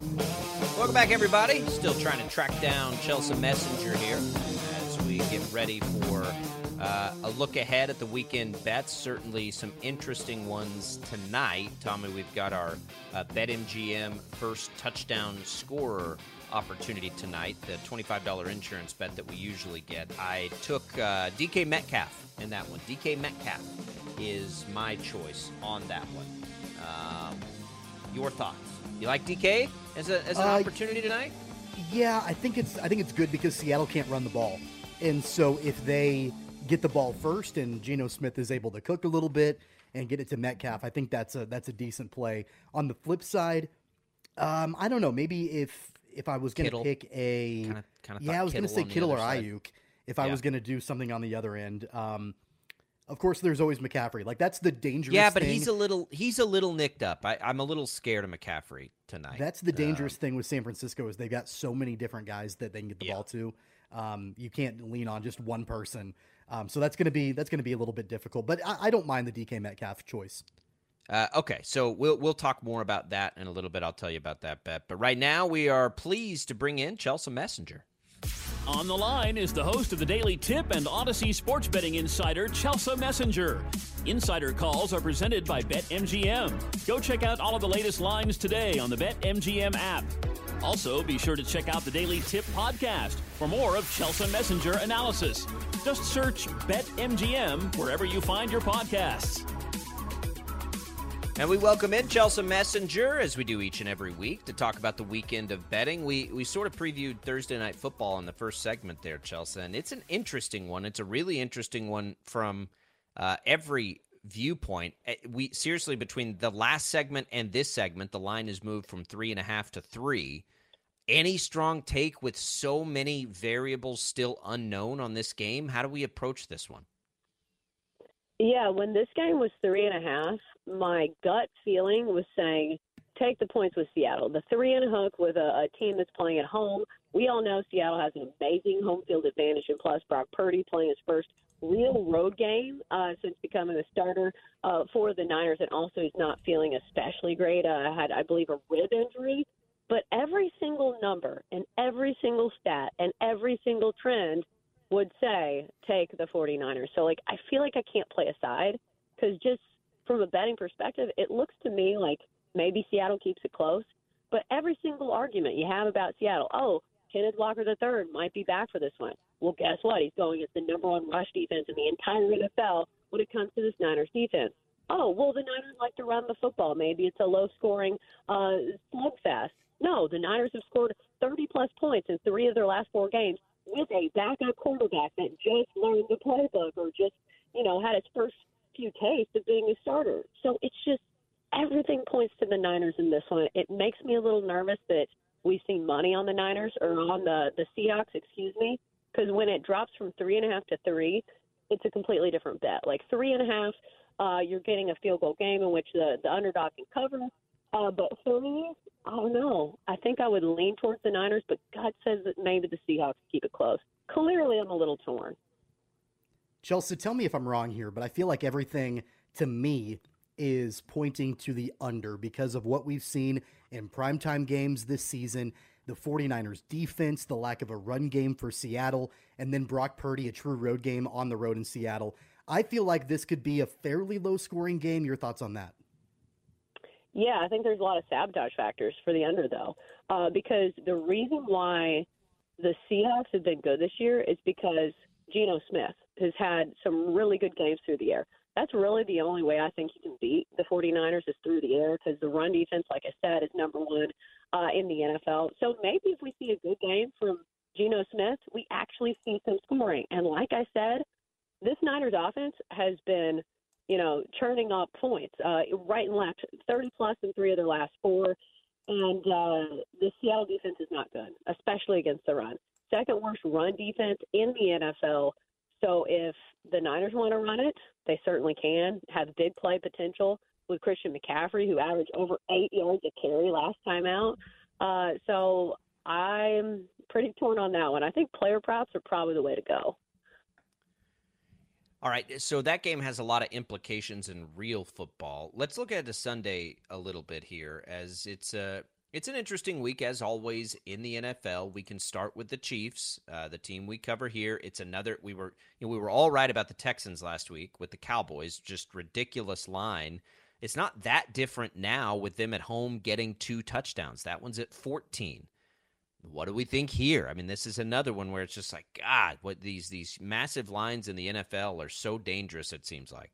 Welcome back, everybody. Still trying to track down Chelsea Messenger here as we get ready for uh, a look ahead at the weekend bets. Certainly some interesting ones tonight. Tommy, we've got our uh, BetMGM first touchdown scorer opportunity tonight, the $25 insurance bet that we usually get. I took uh, DK Metcalf in that one. DK Metcalf is my choice on that one. Um, your thoughts? You like DK as, a, as an Uh, opportunity tonight? Yeah, I think it's I think it's good because Seattle can't run the ball, and so if they get the ball first and Geno Smith is able to cook a little bit and get it to Metcalf, I think that's a that's a decent play. On the flip side, um, I don't know. Maybe if if I was going to pick a Kinda- kinda yeah, I was going to say Kittle or. Aiyuk. If I was going to do something on the other end, um, of course, there's always McCaffrey. Like that's the dangerous. Yeah, but thing. he's a little he's a little nicked up. I, I'm a little scared of McCaffrey tonight. That's the dangerous Um, thing with San Francisco is they've got so many different guys that they can get the Yeah. ball to. Um, you can't lean on just one person. Um, so that's gonna be that's gonna be a little bit difficult. But I, I don't mind the DK Metcalf choice. Uh, okay, so we'll we'll talk more about that in a little bit. I'll tell you about that bet. But right now, we are pleased to bring in Chelsea Messenger. On the line is the host of the Daily Tip and Odyssey Sports Betting Insider, Chelsea Messenger. Insider calls are presented by BetMGM. Go check out all of the latest lines today on the BetMGM app. Also, be sure to check out the Daily Tip podcast for more of Chelsea Messenger analysis. Just search BetMGM wherever you find your podcasts. And we welcome in Chelsea Messenger as we do each and every week to talk about the weekend of betting. We we sort of previewed Thursday night football in the first segment there, Chelsea, and it's an interesting one. It's a really interesting one from uh, every viewpoint. Eh, We seriously between the last segment and this segment, the line has moved from three and a half to three. Any strong take with so many variables still unknown on this game? How do we approach this one? Yeah, when this game was three and a half, my gut feeling was saying take the points with Seattle. The three and a hook with a, a team that's playing at home. We all know Seattle has an amazing home field advantage, and plus Brock Purdy playing his first real road game uh, since becoming a starter uh, for the Niners, and also he's not feeling especially great. Uh, had I believe a rib injury, but every single number and every single stat and every single trend would say take the 49ers. So like I feel like I can't play aside cuz just from a betting perspective, it looks to me like maybe Seattle keeps it close, but every single argument you have about Seattle, oh, Kenneth Walker III might be back for this one. Well, guess what? He's going as the number one rush defense in the entire NFL when it comes to this Niners defense. Oh, well, the Niners like to run the football. Maybe it's a low scoring uh, slugfest. No, the Niners have scored 30 plus points in three of their last four games with a backup quarterback that just learned the playbook or just, you know, had its first few tastes of being a starter. So it's just everything points to the Niners in this one. It makes me a little nervous that we've seen money on the Niners or on the the Seahawks, excuse me, because when it drops from three and a half to three, it's a completely different bet. Like three and a half, uh, you're getting a field goal game in which the the underdog can cover. Uh, but three, Oh, I don't. I think I would lean towards the Niners, but God says that maybe the Seahawks keep it close. Clearly, I'm a little torn. Chelsea, tell me if I'm wrong here, but I feel like everything to me is pointing to the under because of what we've seen in primetime games this season. The 49ers defense, the lack of a run game for Seattle, and then Brock Purdy, a true road game on the road in Seattle. I feel like this could be a fairly low scoring game. Your thoughts on that? Yeah, I think there's a lot of sabotage factors for the under, though, uh, because the reason why the Seahawks have been good this year is because Geno Smith has had some really good games through the air. That's really the only way I think you can beat the 49ers is through the air because the run defense, like I said, is number one uh, in the NFL. So maybe if we see a good game from Geno Smith, we actually see some scoring. And like I said, this Niners offense has been – you know, churning up points uh, right and left, 30 plus in three of their last four. And uh, the Seattle defense is not good, especially against the run. Second worst run defense in the NFL. So if the Niners want to run it, they certainly can. Have big play potential with Christian McCaffrey, who averaged over eight yards a carry last time out. Uh, so I'm pretty torn on that one. I think player props are probably the way to go. All right, so that game has a lot of implications in real football. Let's look at the Sunday a little bit here, as it's a It's an interesting week, as always, in the NFL. We can start with the Chiefs, uh, the team we cover here. It's another. We were, you know, we were all right about the Texans last week with the Cowboys. Just ridiculous line. It's not that different now with them at home getting two touchdowns. That one's at 14. What do we think here? I mean, this is another one where it's just like, God, what these these massive lines in the NFL are so dangerous. It seems like.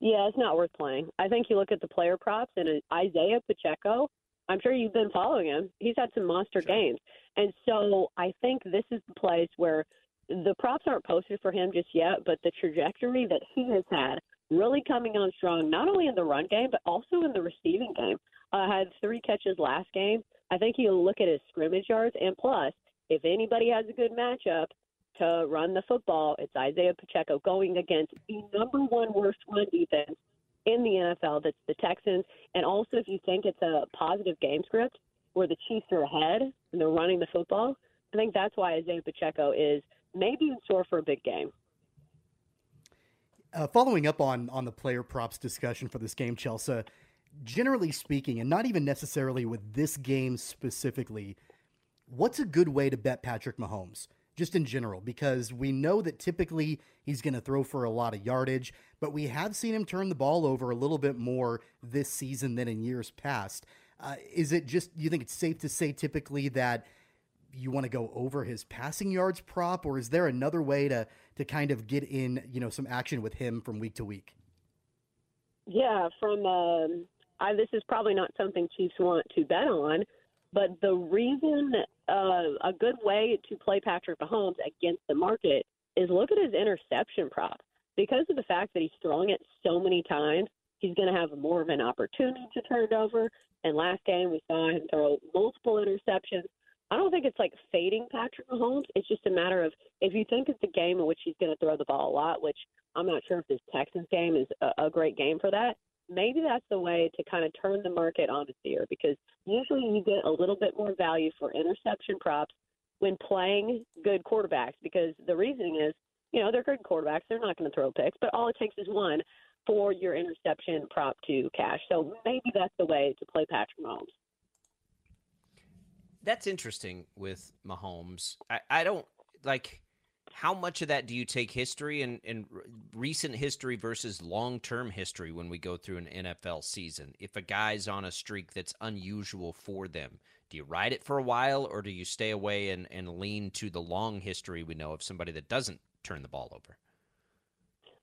Yeah, it's not worth playing. I think you look at the player props and Isaiah Pacheco I'm sure you've been following him. He's had some monster sure. games. And so I think this is the place where the props aren't posted for him just yet, but the trajectory that he has had really coming on strong, not only in the run game, but also in the receiving game. Uh, had three catches last game. I think you look at his scrimmage yards, and plus, if anybody has a good matchup to run the football, it's Isaiah Pacheco going against the number one worst run defense in the NFL that's the Texans. And also, if you think it's a positive game script where the Chiefs are ahead and they're running the football, I think that's why Isaiah Pacheco is maybe in store for a big game. Uh, following up on on the player props discussion for this game, Chelsea, generally speaking, and not even necessarily with this game specifically, what's a good way to bet Patrick Mahomes? just in general, because we know that typically he's going to throw for a lot of yardage, but we have seen him turn the ball over a little bit more this season than in years past. Uh, is it just, you think it's safe to say typically that you want to go over his passing yards prop, or is there another way to, to kind of get in, you know, some action with him from week to week? Yeah, from, um, I, this is probably not something Chiefs want to bet on, but the reason uh, a good way to play Patrick Mahomes against the market is look at his interception prop. Because of the fact that he's throwing it so many times, he's going to have more of an opportunity to turn it over. And last game, we saw him throw multiple interceptions. I don't think it's like fading Patrick Mahomes. It's just a matter of if you think it's a game in which he's going to throw the ball a lot, which I'm not sure if this Texans game is a, a great game for that maybe that's the way to kind of turn the market on its ear because usually you get a little bit more value for interception props when playing good quarterbacks because the reasoning is, you know, they're good quarterbacks. They're not going to throw picks, but all it takes is one for your interception prop to cash. So maybe that's the way to play Patrick Mahomes. That's interesting with Mahomes. I, I don't like how much of that do you take history and, and recent history versus long term history when we go through an NFL season? If a guy's on a streak that's unusual for them, do you ride it for a while or do you stay away and, and lean to the long history we know of somebody that doesn't turn the ball over?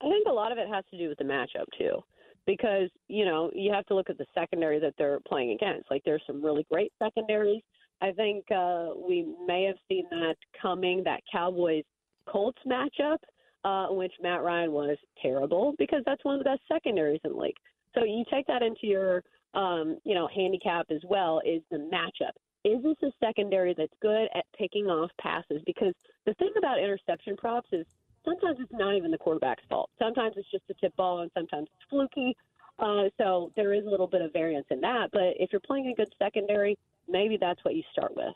I think a lot of it has to do with the matchup too. Because, you know, you have to look at the secondary that they're playing against. Like there's some really great secondaries. I think uh, we may have seen that coming, that Cowboys Colts matchup, uh, which Matt Ryan was terrible because that's one of the best secondaries in the league. So you take that into your, um, you know, handicap as well is the matchup. Is this a secondary that's good at picking off passes? Because the thing about interception props is sometimes it's not even the quarterback's fault. Sometimes it's just a tip ball, and sometimes it's fluky. Uh, so there is a little bit of variance in that. But if you're playing a good secondary, maybe that's what you start with.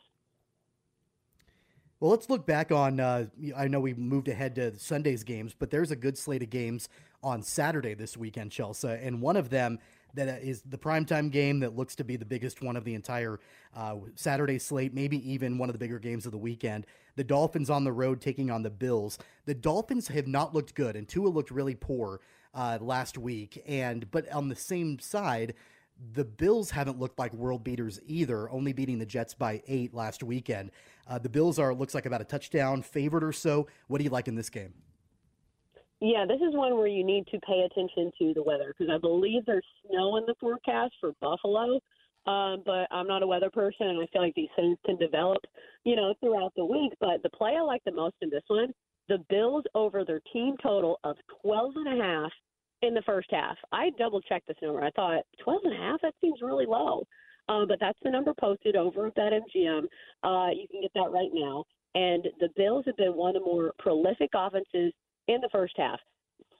Well, let's look back on. Uh, I know we moved ahead to Sunday's games, but there's a good slate of games on Saturday this weekend, Chelsea, and one of them that uh, the primetime game that looks to be the biggest one of the entire uh, Saturday slate, maybe even one of the bigger games of the weekend. The Dolphins on the road taking on the Bills. The Dolphins have not looked good, and Tua looked really poor uh, last week. And but on the same side, the Bills haven't looked like world beaters either, only beating the Jets by eight last weekend. Uh, the Bills are looks like about a touchdown favorite or so. What do you like in this game? Yeah, this is one where you need to pay attention to the weather because I believe there's snow in the forecast for Buffalo. Um, but I'm not a weather person, and I feel like these things can develop, you know, throughout the week. But the play I like the most in this one, the Bills over their team total of 12 and a half in the first half. I double checked this number. I thought 12 and a half. That seems really low. Uh, but that's the number posted over at BetMGM. Uh, you can get that right now. And the Bills have been one of the more prolific offenses in the first half.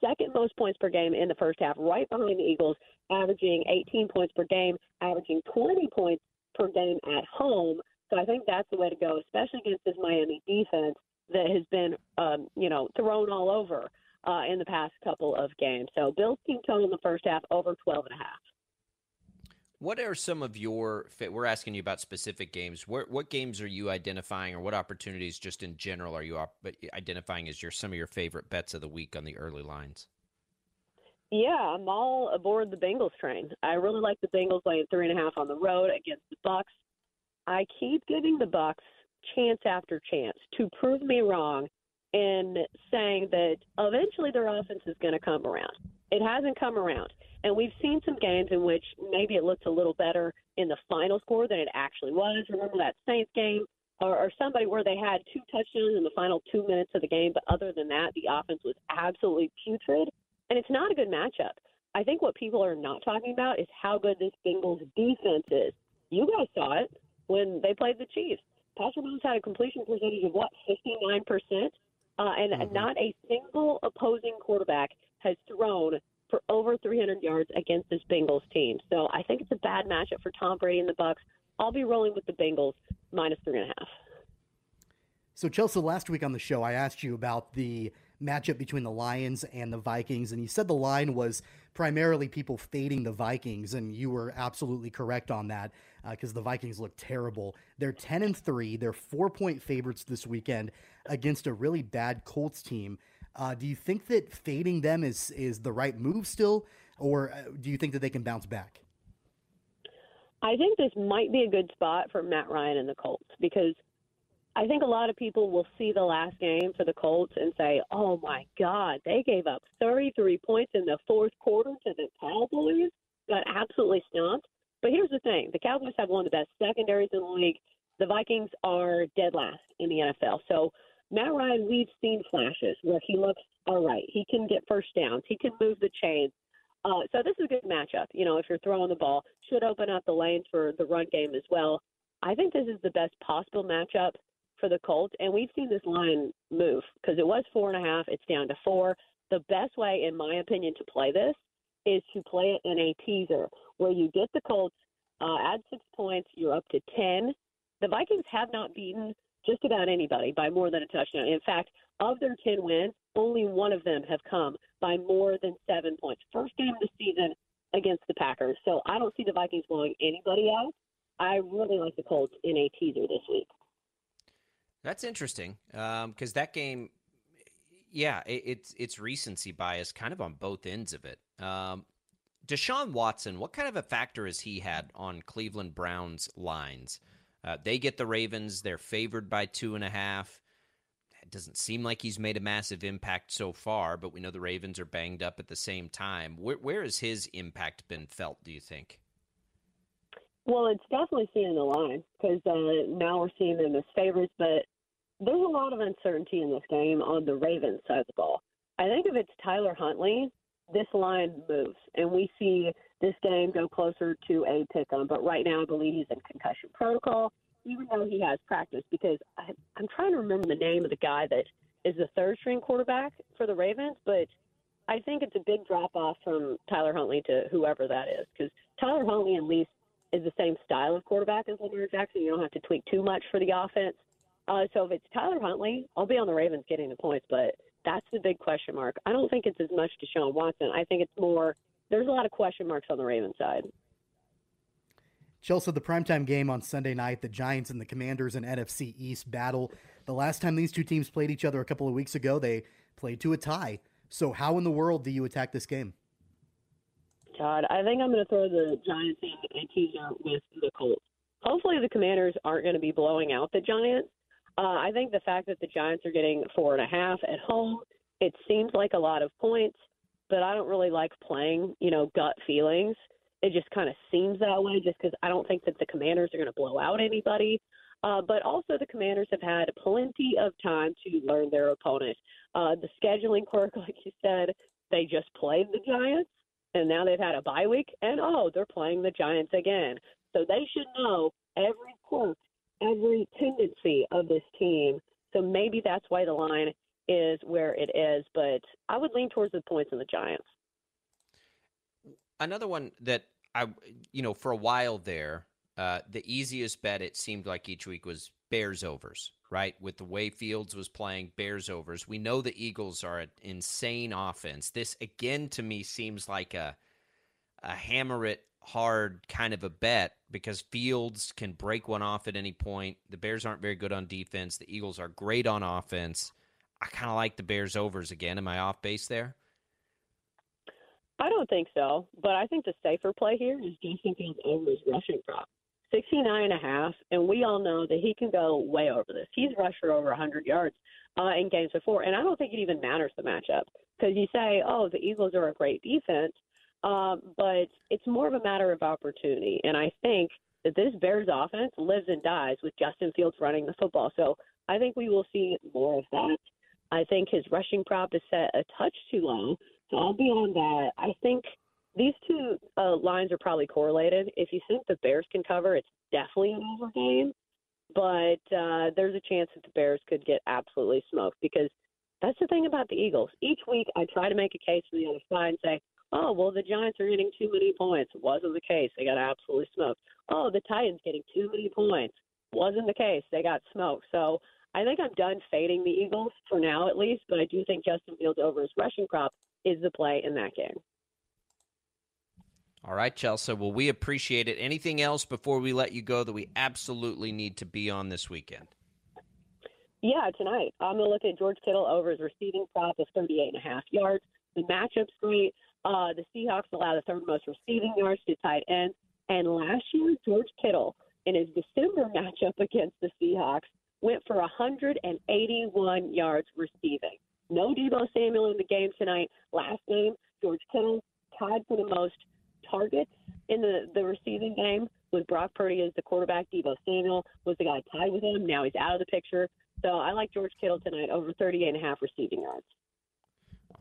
Second most points per game in the first half, right behind the Eagles, averaging 18 points per game, averaging 20 points per game at home. So I think that's the way to go, especially against this Miami defense that has been, um, you know, thrown all over uh, in the past couple of games. So Bills team total in the first half over 12 and a half. What are some of your? We're asking you about specific games. What what games are you identifying, or what opportunities, just in general, are you identifying as your some of your favorite bets of the week on the early lines? Yeah, I'm all aboard the Bengals train. I really like the Bengals laying three and a half on the road against the Bucs. I keep giving the Bucs chance after chance to prove me wrong in saying that eventually their offense is going to come around. It hasn't come around. And we've seen some games in which maybe it looked a little better in the final score than it actually was. Remember that Saints game or, or somebody where they had two touchdowns in the final two minutes of the game, but other than that, the offense was absolutely putrid. And it's not a good matchup. I think what people are not talking about is how good this Bengals defense is. You guys saw it when they played the Chiefs. Patrick Mahomes had a completion percentage of what, 59%? Uh, and mm-hmm. not a single opposing quarterback has thrown for over 300 yards against this Bengals team. So I think it's a bad matchup for Tom Brady and the Bucs. I'll be rolling with the Bengals minus three and a half. So Chelsea, last week on the show, I asked you about the matchup between the Lions and the Vikings, and you said the line was primarily people fading the Vikings, and you were absolutely correct on that because uh, the Vikings look terrible. They're ten and three. They're four point favorites this weekend against a really bad Colts team. Uh, do you think that fading them is is the right move still, or uh, do you think that they can bounce back? I think this might be a good spot for Matt Ryan and the Colts because I think a lot of people will see the last game for the Colts and say, "Oh my God, they gave up 33 points in the fourth quarter to the Cowboys, got absolutely stomped." But here's the thing: the Cowboys have one of the best secondaries in the league. The Vikings are dead last in the NFL. So Matt Ryan, we've seen flashes where he looks all right. He can get first downs. He can move the chains. Uh, so this is a good matchup. You know, if you're throwing the ball, should open up the lanes for the run game as well. I think this is the best possible matchup for the Colts, and we've seen this line move because it was four and a half. It's down to four. The best way, in my opinion, to play this is to play it in a teaser where you get the Colts, uh, add six points, you're up to ten. The Vikings have not beaten just about anybody by more than a touchdown. In fact, of their 10 wins, only one of them have come by more than seven points. First game of the season against the Packers. So I don't see the Vikings blowing anybody out. I really like the Colts in a teaser this week. That's interesting because um, that game, yeah, it, it's it's recency bias kind of on both ends of it. Um, Deshaun Watson, what kind of a factor has he had on Cleveland Browns lines? Uh, they get the Ravens. They're favored by two and a half. It doesn't seem like he's made a massive impact so far, but we know the Ravens are banged up at the same time. Where, where has his impact been felt, do you think? Well, it's definitely seen in the line because uh, now we're seeing them as favorites, but there's a lot of uncertainty in this game on the Ravens side of the ball. I think if it's Tyler Huntley, this line moves, and we see this game go closer to a pick 'em. But right now, I believe he's in concussion protocol, even though he has practice. Because I, I'm trying to remember the name of the guy that is the third string quarterback for the Ravens, but I think it's a big drop off from Tyler Huntley to whoever that is. Because Tyler Huntley, at least, is the same style of quarterback as Lamar Jackson. You don't have to tweak too much for the offense. Uh, so if it's Tyler Huntley, I'll be on the Ravens getting the points, but that's the big question mark. I don't think it's as much Deshaun Watson. I think it's more there's a lot of question marks on the Ravens side. Chelsea, the primetime game on Sunday night, the Giants and the Commanders in NFC East battle. The last time these two teams played each other a couple of weeks ago, they played to a tie. So, how in the world do you attack this game? God, I think I'm going to throw the Giants in a teaser with the Colts. Hopefully, the Commanders aren't going to be blowing out the Giants. Uh, I think the fact that the Giants are getting four and a half at home, it seems like a lot of points but I don't really like playing, you know, gut feelings. It just kind of seems that way just because I don't think that the commanders are going to blow out anybody. Uh, but also, the commanders have had plenty of time to learn their opponent. Uh, the scheduling quirk, like you said, they just played the Giants, and now they've had a bye week, and oh, they're playing the Giants again. So they should know every quirk, every tendency of this team. So maybe that's why the line is where it is, but I would lean towards the points in the Giants. Another one that I, you know, for a while there, uh, the easiest bet it seemed like each week was Bears overs, right? With the way Fields was playing, Bears overs. We know the Eagles are an insane offense. This again to me seems like a a hammer it hard kind of a bet because Fields can break one off at any point. The Bears aren't very good on defense. The Eagles are great on offense. I kind of like the Bears overs again. Am I off base there? I don't think so, but I think the safer play here is Justin Fields over his rushing prop. 69 and a half, and we all know that he can go way over this. He's rushed for over 100 yards uh, in games before, and I don't think it even matters the matchup because you say, oh, the Eagles are a great defense, um, but it's more of a matter of opportunity. And I think that this Bears offense lives and dies with Justin Fields running the football. So I think we will see more of that. I think his rushing prop is set a touch too low. So I'll be on that. I think these two uh, lines are probably correlated. If you think the Bears can cover, it's definitely an over game. But uh, there's a chance that the Bears could get absolutely smoked because that's the thing about the Eagles. Each week I try to make a case for the other side and say, oh, well, the Giants are getting too many points. Wasn't the case. They got absolutely smoked. Oh, the Titans getting too many points. Wasn't the case. They got smoked. So I think I'm done fading the Eagles for now, at least. But I do think Justin Fields over his rushing crop is the play in that game. All right, Chelsea. Well, we appreciate it. Anything else before we let you go that we absolutely need to be on this weekend? Yeah, tonight I'm going to look at George Kittle over his receiving prop of 38 and a half yards. The matchup's great. Uh, the Seahawks allow the third most receiving yards to tight ends. And last year, George Kittle in his December matchup against the Seahawks went for 181 yards receiving. No Deebo Samuel in the game tonight. Last game, George Kittle tied for the most targets in the, the receiving game with Brock Purdy as the quarterback. Deebo Samuel was the guy tied with him. Now he's out of the picture. So I like George Kittle tonight over 38 and a half receiving yards.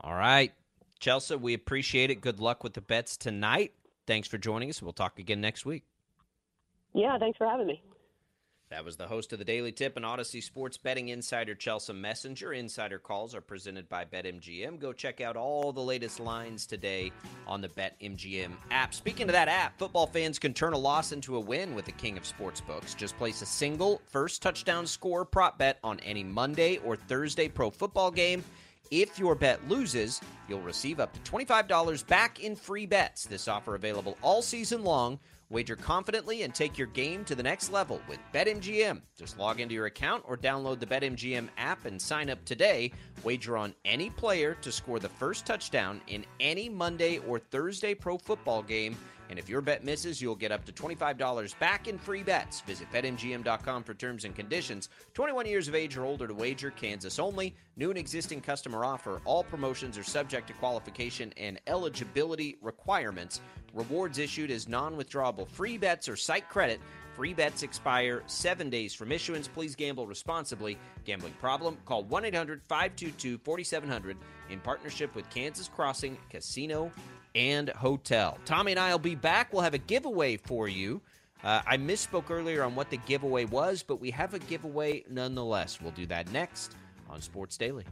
All right. Chelsea, we appreciate it. Good luck with the bets tonight. Thanks for joining us. We'll talk again next week. Yeah, thanks for having me. That was the host of the Daily Tip and Odyssey Sports Betting Insider Chelsea Messenger. Insider calls are presented by BetMGM. Go check out all the latest lines today on the BetMGM app. Speaking of that app, football fans can turn a loss into a win with the king of sportsbooks. Just place a single first touchdown score prop bet on any Monday or Thursday pro football game. If your bet loses, you'll receive up to $25 back in free bets. This offer available all season long Wager confidently and take your game to the next level with BetMGM. Just log into your account or download the BetMGM app and sign up today. Wager on any player to score the first touchdown in any Monday or Thursday pro football game and if your bet misses, you'll get up to $25 back in free bets. Visit BetMGM.com for terms and conditions. 21 years of age or older to wager, Kansas only. New and existing customer offer. All promotions are subject to qualification and eligibility requirements. Rewards issued as non withdrawable free bets or site credit. Free bets expire seven days from issuance. Please gamble responsibly. Gambling problem? Call 1 800 522 4700 in partnership with Kansas Crossing Casino and Hotel. Tommy and I will be back. We'll have a giveaway for you. Uh, I misspoke earlier on what the giveaway was, but we have a giveaway nonetheless. We'll do that next on Sports Daily.